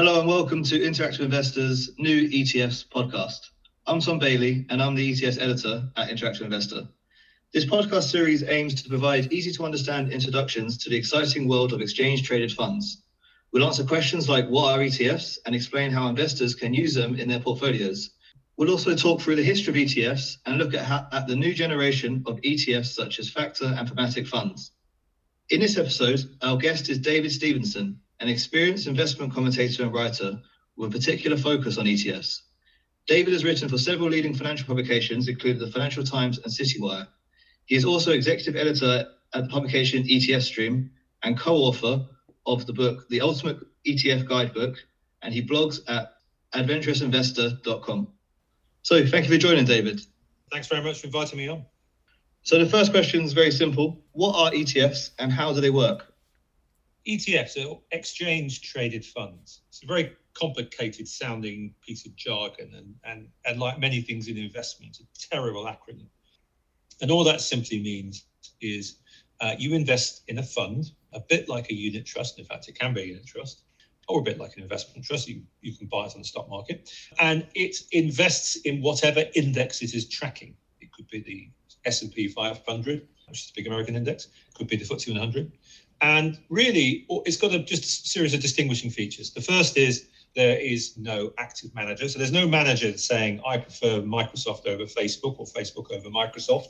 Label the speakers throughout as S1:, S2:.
S1: Hello and welcome to Interactive Investors' new ETFs podcast. I'm Tom Bailey and I'm the ETFs editor at Interactive Investor. This podcast series aims to provide easy to understand introductions to the exciting world of exchange traded funds. We'll answer questions like what are ETFs and explain how investors can use them in their portfolios. We'll also talk through the history of ETFs and look at, how, at the new generation of ETFs such as factor and thematic funds. In this episode, our guest is David Stevenson, an experienced investment commentator and writer with a particular focus on ETFs. David has written for several leading financial publications, including the Financial Times and CityWire. He is also executive editor at the publication ETF Stream and co-author of the book The Ultimate ETF Guidebook, and he blogs at adventurousinvestor.com. So thank you for joining, David.
S2: Thanks very much for inviting me on.
S1: So the first question is very simple. What are ETFs and how do they work?
S2: ETFs are exchange traded funds. It's a very complicated sounding piece of jargon and, and, and like many things in investment, a terrible acronym. And all that simply means is uh, you invest in a fund, a bit like a unit trust. In fact, it can be a unit trust, or a bit like an investment trust. You, you can buy it on the stock market. And it invests in whatever index it is tracking. It could be the S&P 500, which is the big American index. It could be the FTSE 100. And really, it's got a, just a series of distinguishing features. The first is there is no active manager. So there's no manager saying, I prefer Microsoft over Facebook or Facebook over Microsoft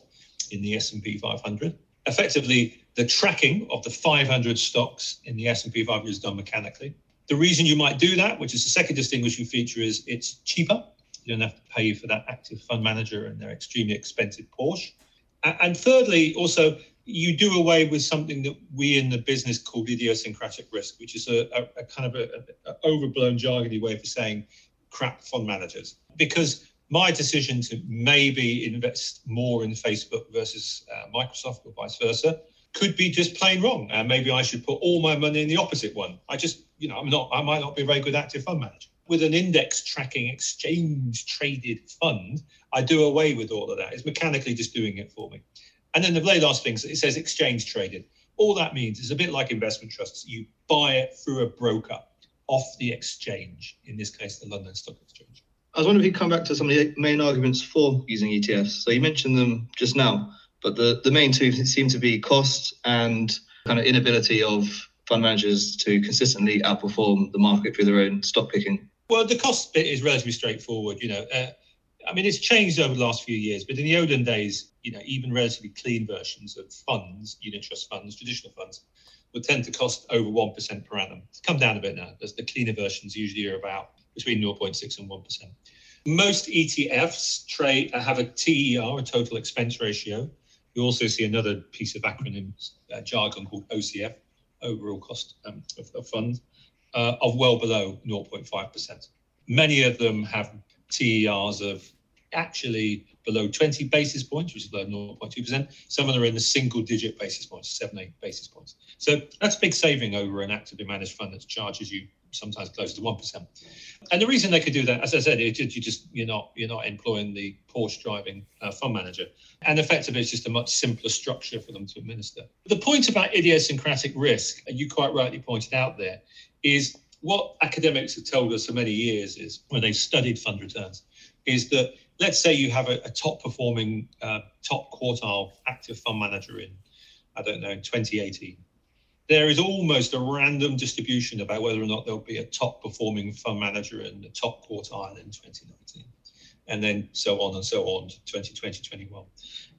S2: in the S&P 500. Effectively, the tracking of the 500 stocks in the S&P 500 is done mechanically. The reason you might do that, which is the second distinguishing feature, is it's cheaper. You don't have to pay for that active fund manager and their extremely expensive Porsche. And thirdly, also, you do away with something that we in the business call idiosyncratic risk, which is a, a, a kind of a, a, overblown jargony way of saying crap fund managers. Because my decision to maybe invest more in Facebook versus uh, Microsoft or vice versa could be just plain wrong. And maybe I should put all my money in the opposite one. I just, you know, I'm not, I might not be a very good active fund manager. With an index tracking exchange traded fund, I do away with all of that. It's mechanically just doing it for me. And then the very last thing, it says exchange traded. All that means is a bit like investment trusts. You buy it through a broker off the exchange, in this case, the London Stock Exchange.
S1: I was wondering if you could come back to some of the main arguments for using ETFs. So you mentioned them just now, but the, the main two seem to be cost and kind of inability of fund managers to consistently outperform the market through their own stock picking.
S2: Well, the cost bit is relatively straightforward. You know, uh, I mean, it's changed over the last few years, but in the olden days, you know, even relatively clean versions of funds, unit trust funds, traditional funds, would tend to cost over 1% per annum. It's come down a bit now. The cleaner versions usually are about between 0.6 and 1%. Most ETFs trade have a TER, a total expense ratio. You also see another piece of acronym uh, jargon called OCF, overall cost um, of, of funds, uh, of well below 0.5%. Many of them have TERs of actually below 20 basis points, which is below 0.2%. Some of them are in the single digit basis points, seven, eight basis points. So that's a big saving over an actively managed fund that charges you sometimes close to 1%. And the reason they could do that, as I said, it, you just, you're not, you're not employing the Porsche driving uh, fund manager. And effectively, it's just a much simpler structure for them to administer. The point about idiosyncratic risk, you quite rightly pointed out there, is what academics have told us for many years is when they studied fund returns is that let's say you have a, a top performing uh, top quartile active fund manager in i don't know in 2018 there is almost a random distribution about whether or not there'll be a top performing fund manager in the top quartile in 2019 and then so on and so on to 2020 21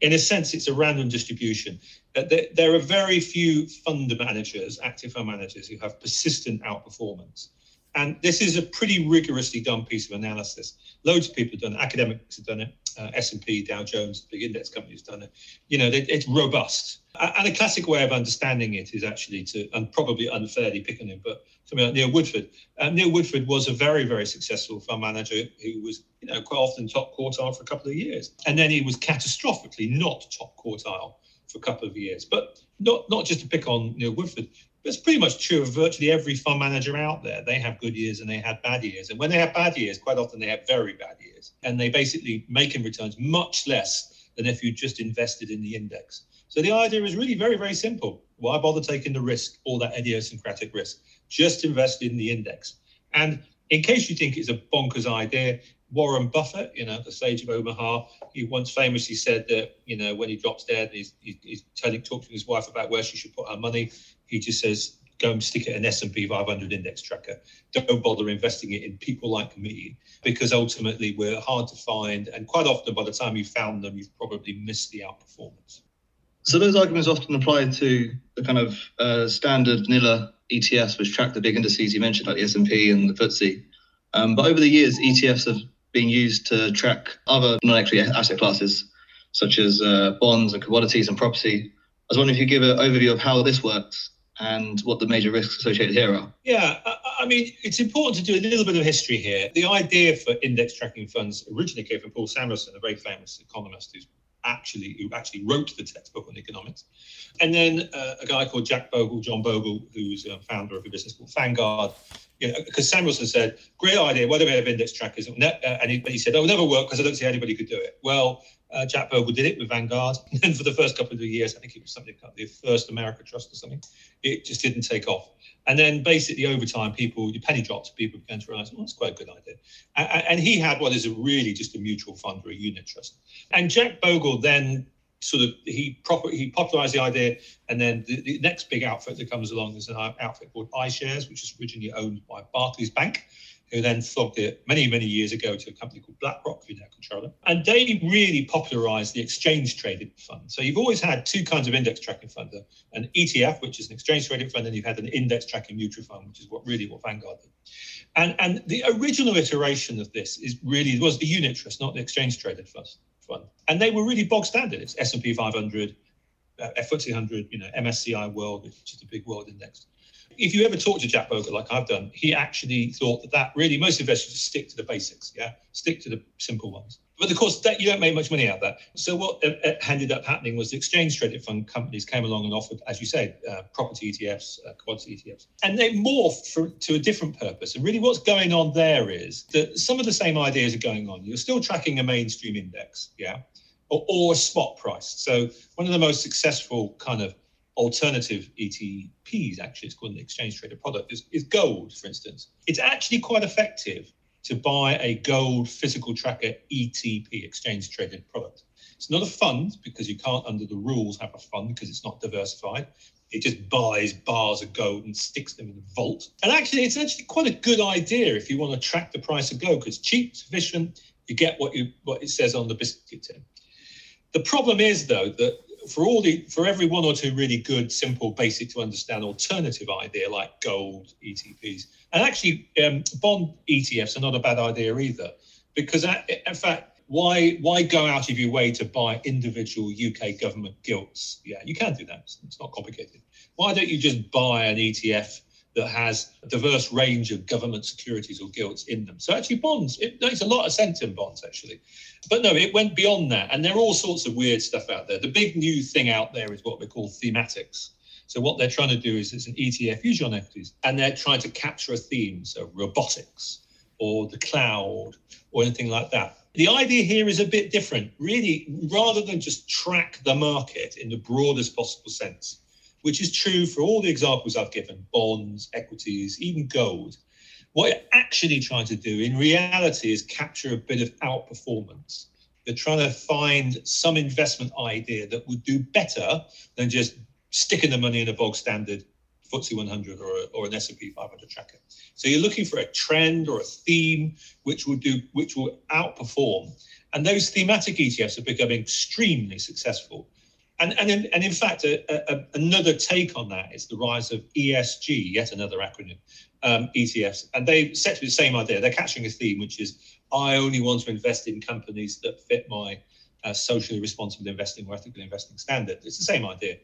S2: in a sense it's a random distribution there are very few fund managers, active fund managers, who have persistent outperformance. And this is a pretty rigorously done piece of analysis. Loads of people have done it. Academics have done it. Uh, S&P, Dow Jones, big index companies done it. You know, it, it's robust. And a classic way of understanding it is actually to, and probably unfairly pick on him, but Neil Woodford. Uh, Neil Woodford was a very, very successful fund manager who was, you know, quite often top quartile for a couple of years. And then he was catastrophically not top quartile for a couple of years. But not not just to pick on Neil Woodford, but it's pretty much true of virtually every fund manager out there. They have good years and they had bad years. And when they have bad years, quite often they have very bad years. And they basically make in returns much less than if you just invested in the index. So the idea is really very, very simple. Why bother taking the risk, all that idiosyncratic risk? Just invest in the index. And in case you think it's a bonkers idea, Warren Buffett, you know, the sage of Omaha, he once famously said that, you know, when he drops dead, he's, he's telling, talking to his wife about where she should put her money. He just says, go and stick it in S&P 500 index tracker. Don't bother investing it in people like me because ultimately we're hard to find. And quite often, by the time you've found them, you've probably missed the outperformance.
S1: So those arguments often apply to the kind of uh, standard vanilla ETFs, which track the big indices you mentioned, like the S&P and the FTSE. Um, but over the years, ETFs have been used to track other non-equity asset classes, such as uh, bonds and commodities and property. I was wondering if you give an overview of how this works and what the major risks associated here are.
S2: Yeah, I, mean, it's important to do a little bit of history here. The idea for index tracking funds originally came from Paul Samuelson, a very famous economist who's actually who actually wrote the textbook on economics, and then uh, a guy called Jack Bogle, John Bogle, who's a founder of a business called Vanguard. You know, because Samuelson said, "Great idea. What do we have index trackers?" Uh, and he, he said, "Oh, never work because I don't see anybody could do it." Well, uh, Jack Bogle did it with Vanguard. And for the first couple of years, I think it was something like the First America Trust or something, it just didn't take off. And then basically over time, people, the penny dropped, people began to realize, oh, that's quite a good idea. And, and he had what is a really just a mutual fund or a unit trust. And Jack Bogle then sort of he proper he popularized the idea and then the, the, next big outfit that comes along is an outfit called iShares which is originally owned by Barclays Bank who then flogged it many, many years ago to a company called BlackRock, who now control it. And they really popularized the exchange traded fund. So you've always had two kinds of index tracking fund an ETF, which is an exchange traded fund, and you've had an index tracking mutual fund, which is what really what Vanguard did. And, and the original iteration of this is really was the unit trust, not the exchange traded fund. And they were really bog standard. It's S&P 500, uh, FTSE 100, you know, MSCI World, which is the big world index if you ever talk to Jack Bogle, like I've done, he actually thought that that really most investors just stick to the basics, yeah, stick to the simple ones. But of course, that you don't make much money out of that. So what uh, uh, ended up happening was the exchange traded fund companies came along and offered, as you said, uh, property ETFs, uh, commodity ETFs, and they morphed for, to a different purpose. And really, what's going on there is that some of the same ideas are going on. You're still tracking a mainstream index, yeah, or, or a spot price. So one of the most successful kind of alternative ETPs, actually, it's called an exchange traded product, is, is gold, for instance. It's actually quite effective to buy a gold physical tracker ETP, exchange traded product. It's not a fund because you can't, under the rules, have a fund because it's not diversified. It just buys bars of gold and sticks them in the vault. And actually, it's actually quite a good idea if you want to track the price of gold because cheap, sufficient. You get what you what it says on the biscuit tin. The problem is, though, that for all the for every one or two really good, simple, basic to understand alternative idea like gold ETPs, and actually um, bond ETFs are not a bad idea either, because in fact, why why go out of your way to buy individual UK government gilts? Yeah, you can do that. It's, it's not complicated. Why don't you just buy an ETF? That has a diverse range of government securities or gilts in them. So actually, bonds, it makes a lot of sense in bonds, actually. But no, it went beyond that. And there are all sorts of weird stuff out there. The big new thing out there is what we call thematics. So what they're trying to do is it's an ETF, usually on equities, and they're trying to capture a theme, so robotics or the cloud or anything like that. The idea here is a bit different. Really, rather than just track the market in the broadest possible sense, which is true for all the examples I've given bonds, equities, even gold. What you're actually trying to do in reality is capture a bit of outperformance. You're trying to find some investment idea that would do better than just sticking the money in a bog standard FTSE 100 or, a, or an S&P 500 tracker. So you're looking for a trend or a theme which will do which will outperform. And those thematic ETFs are becoming extremely successful and, and, in, and in fact, a, a, another take on that is the rise of ESG, yet another acronym, um, ETFs. And they set to the same idea. They're catching a theme, which is I only want to invest in companies that fit my uh, socially responsible investing or ethical investing standard. It's the same idea.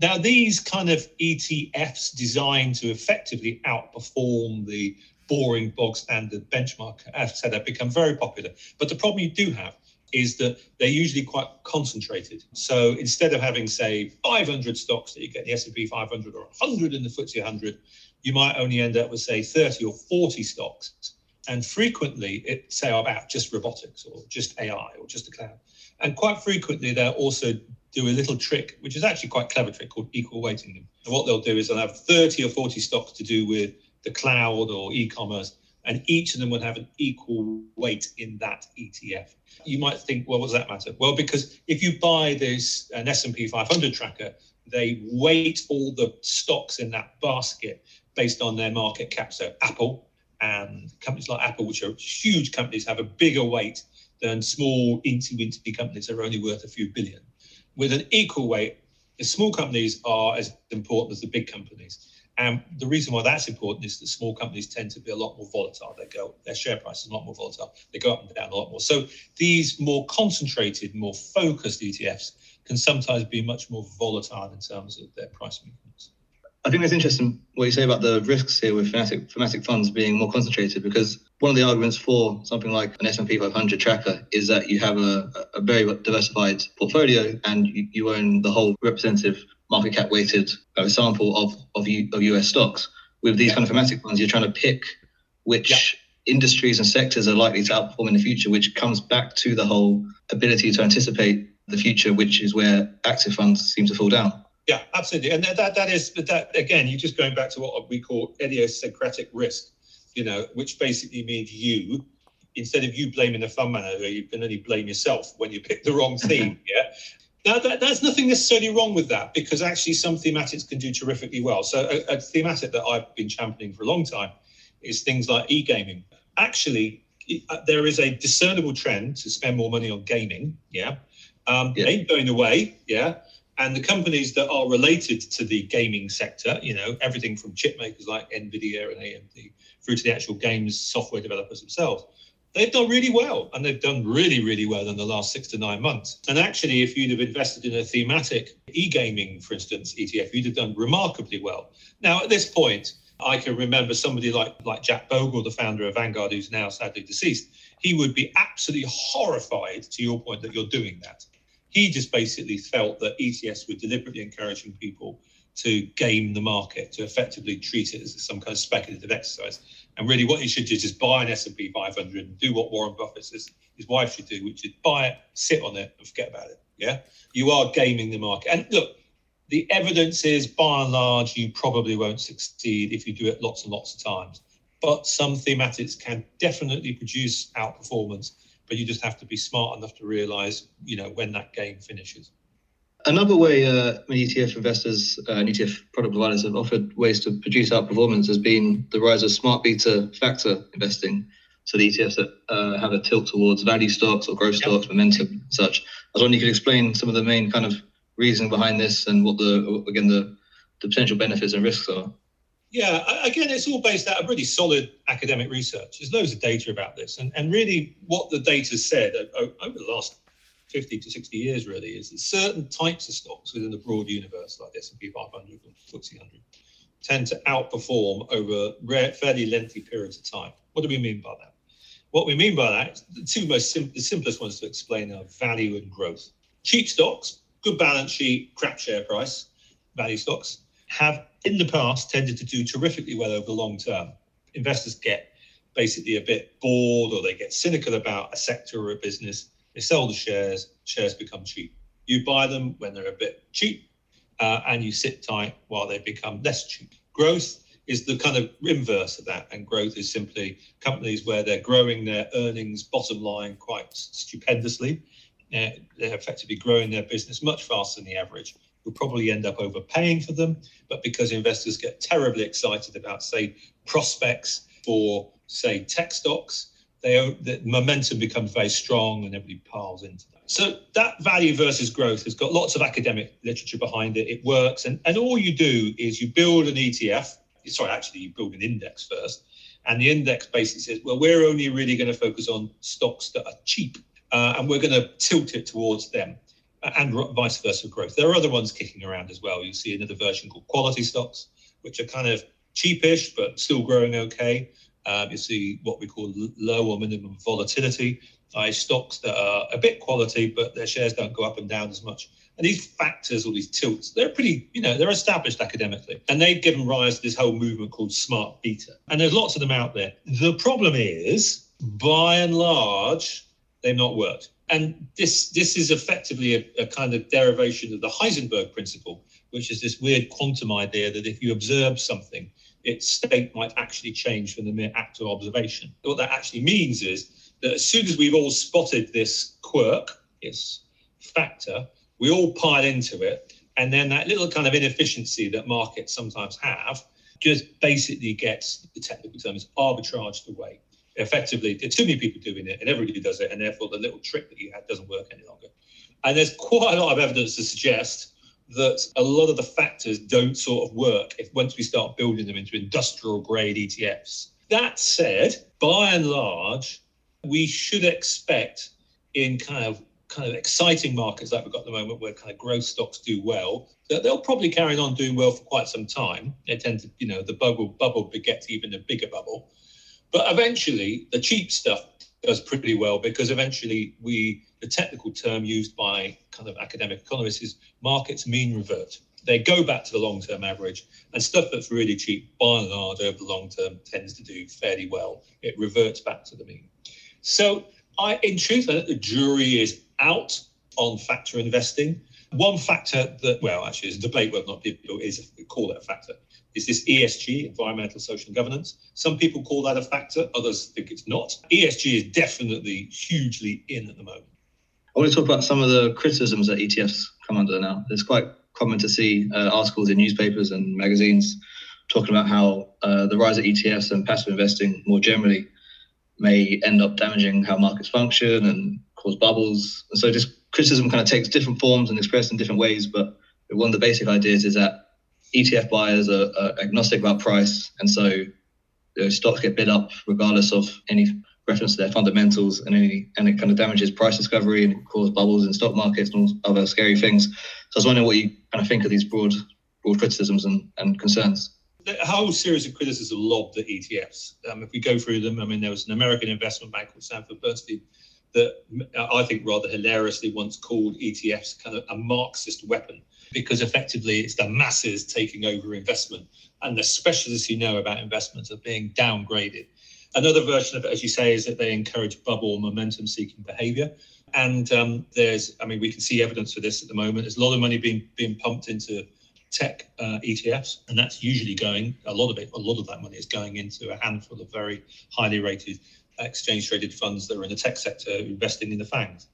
S2: Now, these kind of ETFs designed to effectively outperform the boring bog standard benchmark, I said, have become very popular. But the problem you do have is that they're usually quite concentrated. So instead of having, say, 500 stocks that you get in the S&P 500 or 100 in the FTSE 100, you might only end up with, say, 30 or 40 stocks. And frequently, it say about just robotics or just AI or just the cloud. And quite frequently, they'll also do a little trick, which is actually quite clever trick called equal weighting them. And what they'll do is they'll have 30 or 40 stocks to do with the cloud or e-commerce, and each of them would have an equal weight in that ETF. You might think, well, what does that matter? Well, because if you buy this an S&P 500 tracker, they weight all the stocks in that basket based on their market cap. So Apple and companies like Apple, which are huge companies, have a bigger weight than small inty-winty companies that are only worth a few billion. With an equal weight, the small companies are as important as the big companies. And the reason why that's important is that small companies tend to be a lot more volatile. They go, their share price is a lot more volatile. They go up and down a lot more. So these more concentrated, more focused ETFs can sometimes be much more volatile in terms of their price movements.
S1: I think it's interesting what you say about the risks here with thematic, thematic funds being more concentrated because one of the arguments for something like an S&P 500 tracker is that you have a, a very diversified portfolio and you, you own the whole representative market cap weighted uh, sample of, of, U, of US stocks. With these yeah. kind of thematic funds, you're trying to pick which yeah. industries and sectors are likely to outperform in the future, which comes back to the whole ability to anticipate the future, which is where active funds seem to fall down.
S2: Yeah, absolutely. And that that is that again, you're just going back to what we call idiosyncratic risk, you know, which basically means you, instead of you blaming the fund manager, you can only blame yourself when you pick the wrong theme. yeah. Now, that, there's nothing necessarily wrong with that because actually some thematics can do terrifically well. So, a, a thematic that I've been championing for a long time is things like e gaming. Actually, uh, there is a discernible trend to spend more money on gaming. Yeah. Um, yeah. Ain't going away. Yeah. And the companies that are related to the gaming sector, you know, everything from chip makers like Nvidia and AMD through to the actual games software developers themselves, they've done really well. And they've done really, really well in the last six to nine months. And actually, if you'd have invested in a thematic e gaming, for instance, ETF, you'd have done remarkably well. Now, at this point, I can remember somebody like, like Jack Bogle, the founder of Vanguard, who's now sadly deceased. He would be absolutely horrified, to your point, that you're doing that he just basically felt that ETFs were deliberately encouraging people to game the market, to effectively treat it as some kind of speculative exercise. And really, what you should do is just buy an S&P 500 and do what Warren Buffett says his wife should do, which is buy it, sit on it, and forget about it. Yeah, you are gaming the market. And look, the evidence is by and large you probably won't succeed if you do it lots and lots of times. But some thematics can definitely produce outperformance but you just have to be smart enough to realize, you know, when that game finishes.
S1: Another way uh, many ETF investors uh, and ETF product providers have offered ways to produce outperformance has been the rise of smart beta factor investing. So the ETFs that uh, have a tilt towards value stocks or growth yep. stocks, momentum, and such. I was wondering you could explain some of the main kind of reason behind this and what the again the, the potential benefits and risks are.
S2: Yeah, again, it's all based out of really solid academic research. There's loads of data about this. And, and really, what the data said over the last 50 to 60 years, really, is that certain types of stocks within the broad universe, like the S&P 500 and FTSE 100, tend to outperform over rare, fairly lengthy periods of time. What do we mean by that? What we mean by that, the two most sim- the simplest ones to explain are value and growth. Cheap stocks, good balance sheet, crap share price, value stocks have in the past tended to do terrifically well over the long term. Investors get basically a bit bored or they get cynical about a sector or a business. They sell the shares, shares become cheap. You buy them when they're a bit cheap uh, and you sit tight while they become less cheap. Growth is the kind of inverse of that. And growth is simply companies where they're growing their earnings bottom line quite stupendously. Uh, they're effectively growing their business much faster than the average You'll probably end up overpaying for them. But because investors get terribly excited about, say, prospects for, say, tech stocks, they, the momentum becomes very strong and everybody piles into that. So that value versus growth has got lots of academic literature behind it. It works. And, and all you do is you build an ETF. Sorry, actually, you build an index first. And the index basically says, well, we're only really going to focus on stocks that are cheap. Uh, and we're going to tilt it towards them and vice versa growth. There are other ones kicking around as well. You see another version called quality stocks, which are kind of cheapish but still growing okay. Um, you see what we call low or minimum volatility, i.e., stocks that are a bit quality but their shares don't go up and down as much. And these factors all these tilts, they're pretty, you know, they're established academically. And they've given rise to this whole movement called smart beta. And there's lots of them out there. The problem is, by and large, they've not worked. And this this is effectively a, a, kind of derivation of the Heisenberg principle, which is this weird quantum idea that if you observe something, its state might actually change from the mere act of observation. What that actually means is that as soon as we've all spotted this quirk, this factor, we all pile into it. And then that little kind of inefficiency that markets sometimes have just basically gets the technical terms arbitraged away. Effectively, there are too many people doing it and everybody does it, and therefore the little trick that you had doesn't work any longer. And there's quite a lot of evidence to suggest that a lot of the factors don't sort of work if once we start building them into industrial grade ETFs. That said, by and large, we should expect in kind of kind of exciting markets like we've got at the moment where kind of growth stocks do well, that they'll probably carry on doing well for quite some time. They tend to, you know, the bubble bubble begets even a bigger bubble. But eventually the cheap stuff does pretty well because eventually we the technical term used by kind of academic economists is markets mean revert. They go back to the long term average, and stuff that's really cheap, by and large, over the long term, tends to do fairly well. It reverts back to the mean. So, I, in truth, I think the jury is out on factor investing. One factor that, well, actually, there's a debate whether or not people is call it a factor is this ESG, environmental, social, governance. Some people call that a factor, others think it's not. ESG is definitely hugely in at the moment.
S1: I want to talk about some of the criticisms that ETFs come under now. It's quite common to see uh, articles in newspapers and magazines talking about how uh, the rise of ETFs and passive investing more generally may end up damaging how markets function and cause bubbles. And so this criticism kind of takes different forms and expressed in different ways. But one of the basic ideas is that ETF buyers are, are agnostic about price, and so you stocks get bid up regardless of any reference to their fundamentals, and any and it kind of damages price discovery and causes bubbles in stock markets and all other scary things. So I was wondering what you kind of think of these broad broad criticisms and, and concerns.
S2: The whole series of criticism lobbed at ETFs. Um, if we go through them, I mean, there was an American investment bank called Sanford Bernstein that I think rather hilariously once called ETFs kind of a Marxist weapon because effectively it's the masses taking over investment and the specialists who know about investments are being downgraded. Another version of it, as you say, is that they encourage bubble momentum seeking behavior. And um, there's, I mean, we can see evidence for this at the moment. There's a lot of money being being pumped into tech uh, ETFs, and that's usually going a lot of it. A lot of that money is going into a handful of very highly rated exchange traded funds that are in the tech sector investing in the FANGs.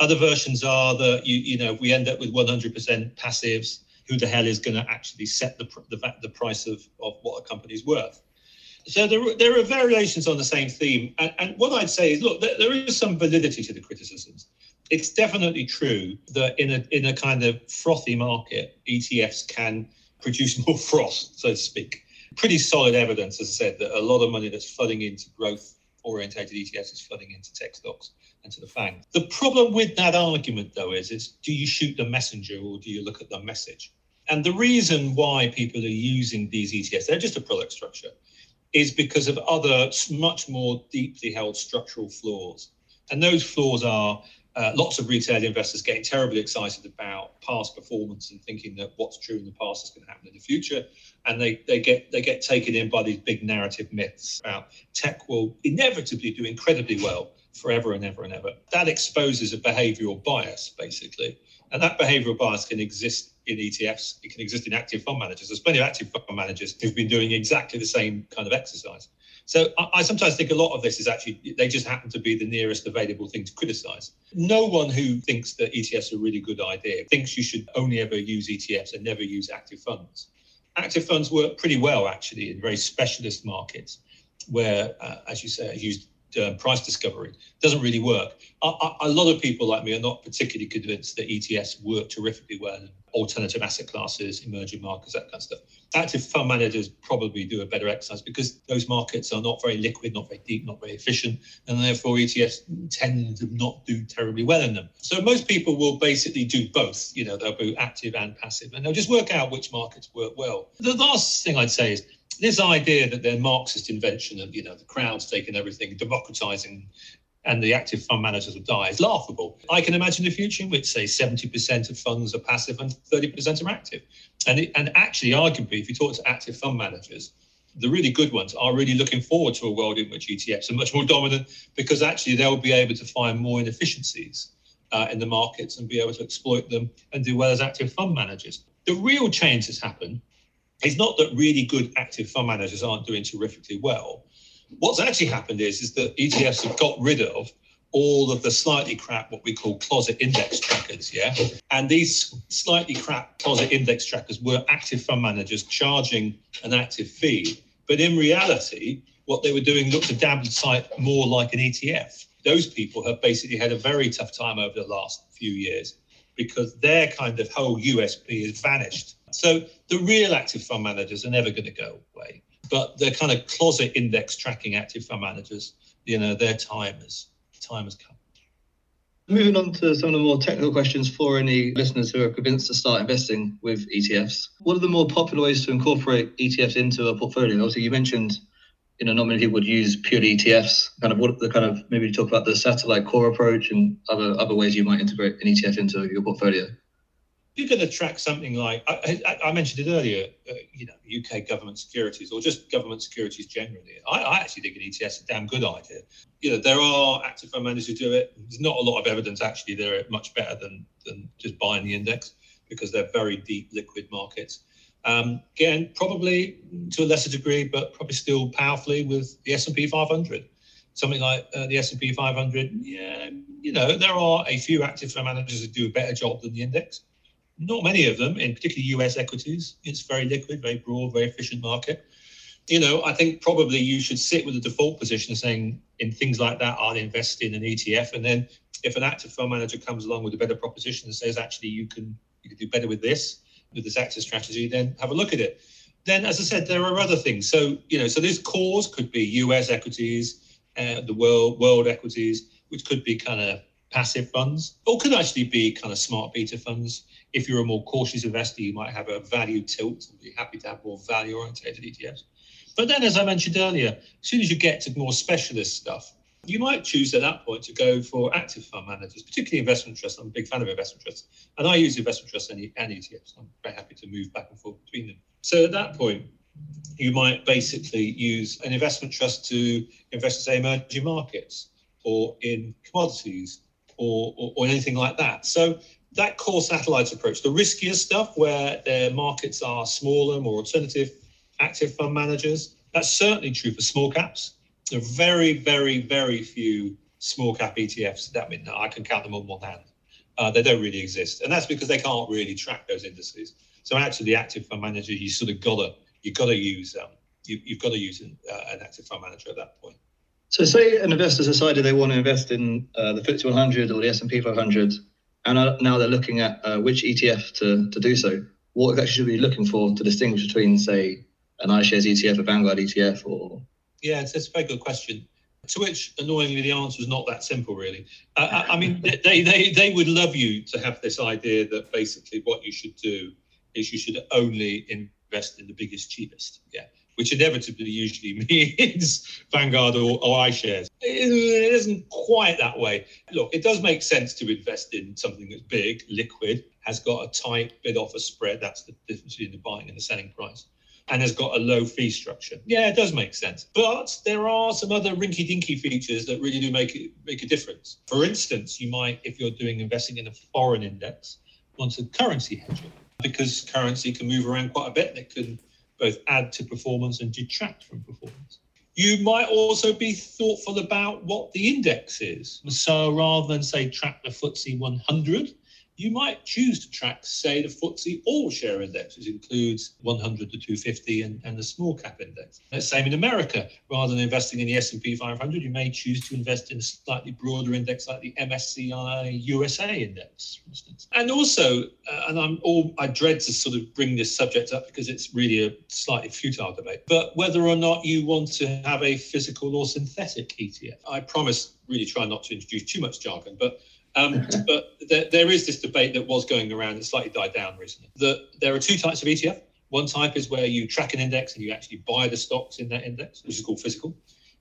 S2: Other versions are that you you know we end up with 100% passives. Who the hell is going to actually set the the, the price of, of what a company is worth? So there, there are variations on the same theme. And, and what I'd say is, look, there, there is some validity to the criticisms. It's definitely true that in a in a kind of frothy market, ETFs can produce more froth, so to speak. Pretty solid evidence, as I said, that a lot of money that's flooding into growth orientated ETFs is flooding into tech stocks and to the FANG. The problem with that argument, though, is, is do you shoot the messenger or do you look at the message? And the reason why people are using these ETFs, they're just a product structure, is because of other much more deeply held structural flaws. And those flaws are uh, lots of retail investors getting terribly excited about past performance and thinking that what's true in the past is going to happen in the future, and they they get they get taken in by these big narrative myths about tech will inevitably do incredibly well forever and ever and ever. That exposes a behavioural bias basically, and that behavioural bias can exist in ETFs. It can exist in active fund managers. There's plenty of active fund managers who've been doing exactly the same kind of exercise. So I, I, sometimes think a lot of this is actually they just happen to be the nearest available thing to criticize. No one who thinks that ETFs are a really good idea thinks you should only ever use ETFs and never use active funds. Active funds work pretty well actually in very specialist markets where, uh, as you say, used uh, price discovery doesn't really work. A, a, a, lot of people like me are not particularly convinced that ETFs work terrifically well alternative asset classes, emerging markets, that kind of stuff. Active fund managers probably do a better exercise because those markets are not very liquid, not very deep, not very efficient, and therefore ETFs tend to not do terribly well in them. So most people will basically do both. You know, they'll be active and passive, and they'll just work out which markets work well. The last thing I'd say is this idea that they're Marxist invention of, you know, the crowd's taking everything, democratizing and the active fund managers will die is laughable. I can imagine a future in which, say, 70% of funds are passive and 30% are active. And, it, and actually, arguably, if you talk to active fund managers, the really good ones are really looking forward to a world in which ETFs are much more dominant because actually they'll be able to find more inefficiencies uh, in the markets and be able to exploit them and do well as active fund managers. The real change that's happened is not that really good active fund managers aren't doing terrifically well. What's actually happened is, is that ETFs have got rid of all of the slightly crap, what we call closet index trackers, yeah? And these slightly crap closet index trackers were active fund managers charging an active fee. But in reality, what they were doing looked a damn sight more like an ETF. Those people have basically had a very tough time over the last few years because their kind of whole USP has vanished. So the real active fund managers are never going to go away. But they're kind of closet index tracking active fund managers, you know, their time has time has come.
S1: Moving on to some of the more technical questions for any listeners who are convinced to start investing with ETFs. What are the more popular ways to incorporate ETFs into a portfolio? Obviously, you mentioned, you know, not many people would use purely ETFs. Kind of what the kind of maybe talk about the satellite core approach and other other ways you might integrate an ETF into your portfolio
S2: you're going to track something like I, I, mentioned it earlier, uh, you know, UK government securities or just government securities generally. I, I, actually think an ETF is a damn good idea. You know, there are active fund managers who do it. There's not a lot of evidence actually they're much better than than just buying the index because they're very deep liquid markets. Um, again, probably to a lesser degree, but probably still powerfully with the S&P 500. Something like uh, the S&P 500. Yeah, you know, there are a few active fund managers who do a better job than the index not many of them, in particularly US equities. It's very liquid, very broad, very efficient market. You know, I think probably you should sit with a default position saying in things like that, I'll invest in an ETF. And then if an active fund manager comes along with a better proposition and says, actually, you can you can do better with this, with this active strategy, then have a look at it. Then, as I said, there are other things. So, you know, so this cause could be US equities, uh, the world world equities, which could be kind of passive funds, or could actually be kind of smart beta funds. If you're a more cautious investor, you might have a value tilt and be happy to have more value oriented ETFs. But then, as I mentioned earlier, as soon as you get to more specialist stuff, you might choose at that point to go for active fund managers, particularly investment trusts. I'm a big fan of investment trusts, and I use investment trusts and, and ETFs. I'm very happy to move back and forth between them. So at that point, you might basically use an investment trust to invest in, say, emerging markets or in commodities or, or, or anything like that. So that core satellites approach, the riskier stuff where their markets are smaller, more alternative active fund managers, that's certainly true for small caps. There are very, very, very few small cap ETFs. That mean I can count them on one hand. Uh, they don't really exist, and that's because they can't really track those indices. So actually, the active fund manager, you sort of gotta you gotta use um, you, have got to use an, uh, an active fund manager at that point.
S1: So, say an investor decided they want to invest in uh, the FTSE 100 or the S&P 500, and now they're looking at uh, which ETF to, to do so. What exactly should we be looking for to distinguish between, say, an iShares ETF, a Vanguard ETF, or?
S2: Yeah, it's, it's a very good question. To which, annoyingly, the answer is not that simple, really. Uh, I, I mean, they, they, they would love you to have this idea that basically what you should do is you should only invest in the biggest, cheapest. Yeah which inevitably usually means Vanguard or, or iShares. It isn't quite that way. Look, it does make sense to invest in something that's big, liquid, has got a tight bid offer spread. That's the difference between the buying and the selling price. And has got a low fee structure. Yeah, it does make sense. But there are some other rinky dinky features that really do make it make a difference. For instance, you might, if you're doing investing in a foreign index, want to currency hedging because currency can move around quite a bit and it can both add to performance and detract from performance. You might also be thoughtful about what the index is. So rather than say track the FTSE 100, you might choose to track, say, the FTSE All Share Index, which includes 100 to 250 and, and the small cap index. The same in America. Rather than investing in the S&P 500, you may choose to invest in a slightly broader index like the MSCI USA Index, for instance. And also, uh, and I'm all I dread to sort of bring this subject up because it's really a slightly futile debate, but whether or not you want to have a physical or synthetic ETF. I promise, really try not to introduce too much jargon, but um, but there, there is this debate that was going around and slightly died down recently. That there are two types of ETF. One type is where you track an index and you actually buy the stocks in that index, which is called physical.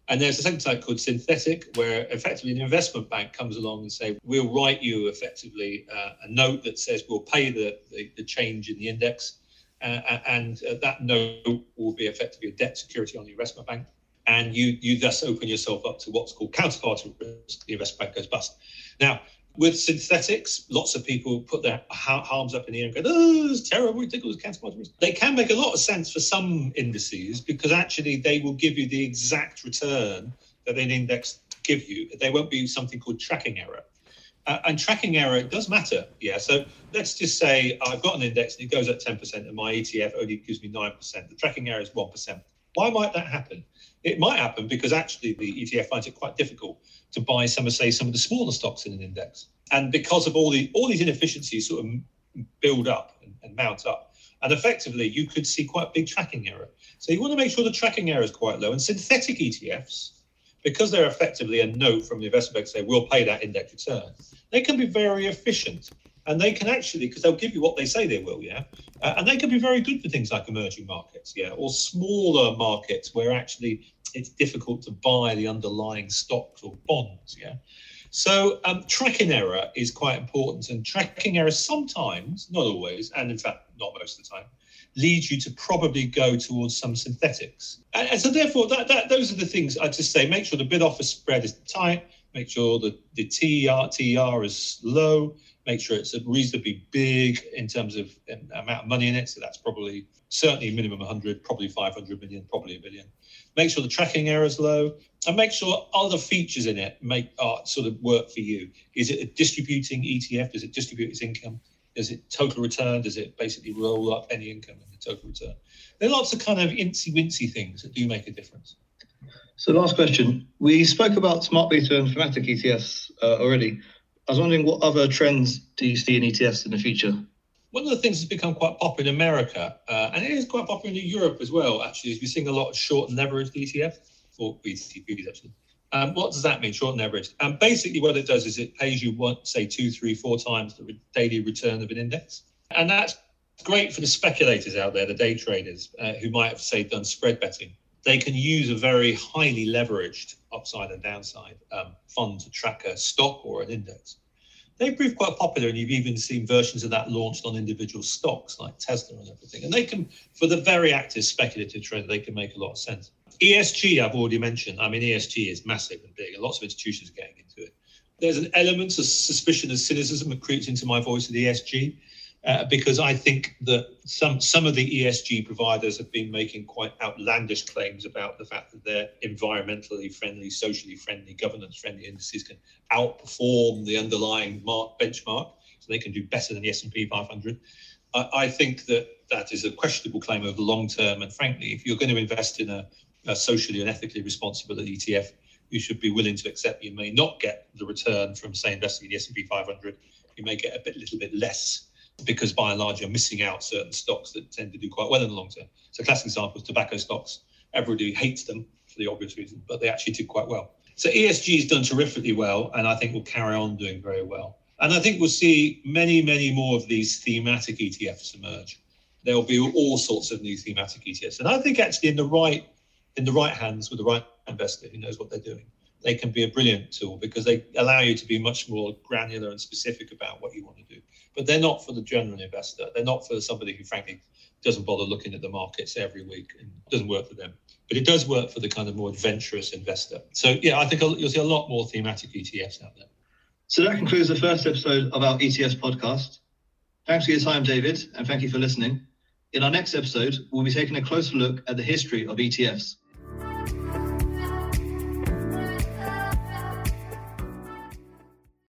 S2: And there's a second type called synthetic, where effectively an investment bank comes along and say, we'll write you effectively uh, a note that says we'll pay the, the, the change in the index. Uh, and uh, that note will be effectively a debt security on the investment bank. And you, you thus open yourself up to what's called counterparty risk. The investment bank goes bust. Now, With synthetics, lots of people put their arms up in the air and go, oh, it's terrible, ridiculous, counterparty They can make a lot of sense for some indices because actually they will give you the exact return that an index give you. They won't be something called tracking error. Uh, and tracking error does matter. Yeah. So let's just say I've got an index and it goes at 10% and my ETF only gives me 9%. The tracking error is 1%. Why might that happen? It might happen because actually the ETF finds it quite difficult to buy some of, say, some of the smaller stocks in an index. And because of all the all these inefficiencies sort of build up and, and mount up. And effectively, you could see quite big tracking error. So you want to make sure the tracking error is quite low. And synthetic ETFs, because they're effectively a note from the investment bank say we'll pay that index return, they can be very efficient and they can actually because they'll give you what they say they will yeah? Uh, and they can be very good for things like emerging markets yeah or smaller markets where actually it's difficult to buy the underlying stocks or bonds yeah? So um, tracking error is quite important and tracking error sometimes not always and in fact not most of the time leads you to probably go towards some synthetics. And, and so therefore that, that those are the things i just say make sure the bid offer spread is tight make sure that the TER, TER is low, make sure it's reasonably big in terms of amount of money in it. So that's probably certainly minimum 100, probably 500 million, probably a billion. Make sure the tracking error is low, and make sure other features in it make sort of work for you. Is it a distributing ETF? Does it distribute its income? Is it total return? Does it basically roll up any income in the total return? There are lots of kind of incy wincy things that do make a difference.
S1: So last question. We spoke about smart beta and thematic ETFs uh, already. I was wondering what other trends do you see in ETFs in the future?
S2: One of the things that's become quite popular in America, uh, and it is quite popular in Europe as well, actually, is we're seeing a lot of short and leveraged ETFs, or ETPs actually. Um, what does that mean, short and leveraged? Um, basically, what it does is it pays you one, say, two, three, four times the daily return of an index. And that's great for the speculators out there, the day traders, uh, who might have, say, done spread betting they can use a very highly leveraged upside and downside um, fund to track a stock or an index. They prove quite popular, and you've even seen versions of that launched on individual stocks like Tesla and everything. And they can, for the very active speculative trader, they can make a lot of sense. ESG, I've already mentioned. I mean, ESG is massive and big, and lots of institutions are getting into it. There's an element of suspicion and cynicism that creeps into my voice of ESG uh, because I think that some some of the ESG providers have been making quite outlandish claims about the fact that their environmentally friendly, socially friendly, governance friendly indices can outperform the underlying mark benchmark, so they can do better than the S&P 500. I, I think that that is a questionable claim over the long term, and frankly, if you're going to invest in a, a socially and ethically responsible ETF, you should be willing to accept you may not get the return from, say, investing in the S&P 500. You may get a bit, little bit less because by and large you're missing out certain stocks that tend to do quite well in the long term. So classic example is tobacco stocks. Everybody hates them for the obvious reason, but they actually did quite well. So ESG has done terrifically well, and I think will carry on doing very well. And I think we'll see many, many more of these thematic ETFs emerge. There will be all sorts of new thematic ETFs, and I think actually in the right in the right hands with the right investor who knows what they're doing, they can be a brilliant tool because they allow you to be much more granular and specific about what you want to do. But they're not for the general investor. They're not for somebody who, frankly, doesn't bother looking at the markets every week and doesn't work for them. But it does work for the kind of more adventurous investor. So, yeah, I think you'll see a lot more thematic ETFs out there.
S1: So that concludes the first episode of our ETFs podcast. Thanks for your time, David, and thank you for listening. In our next episode, we'll be taking a closer look at the history of ETFs.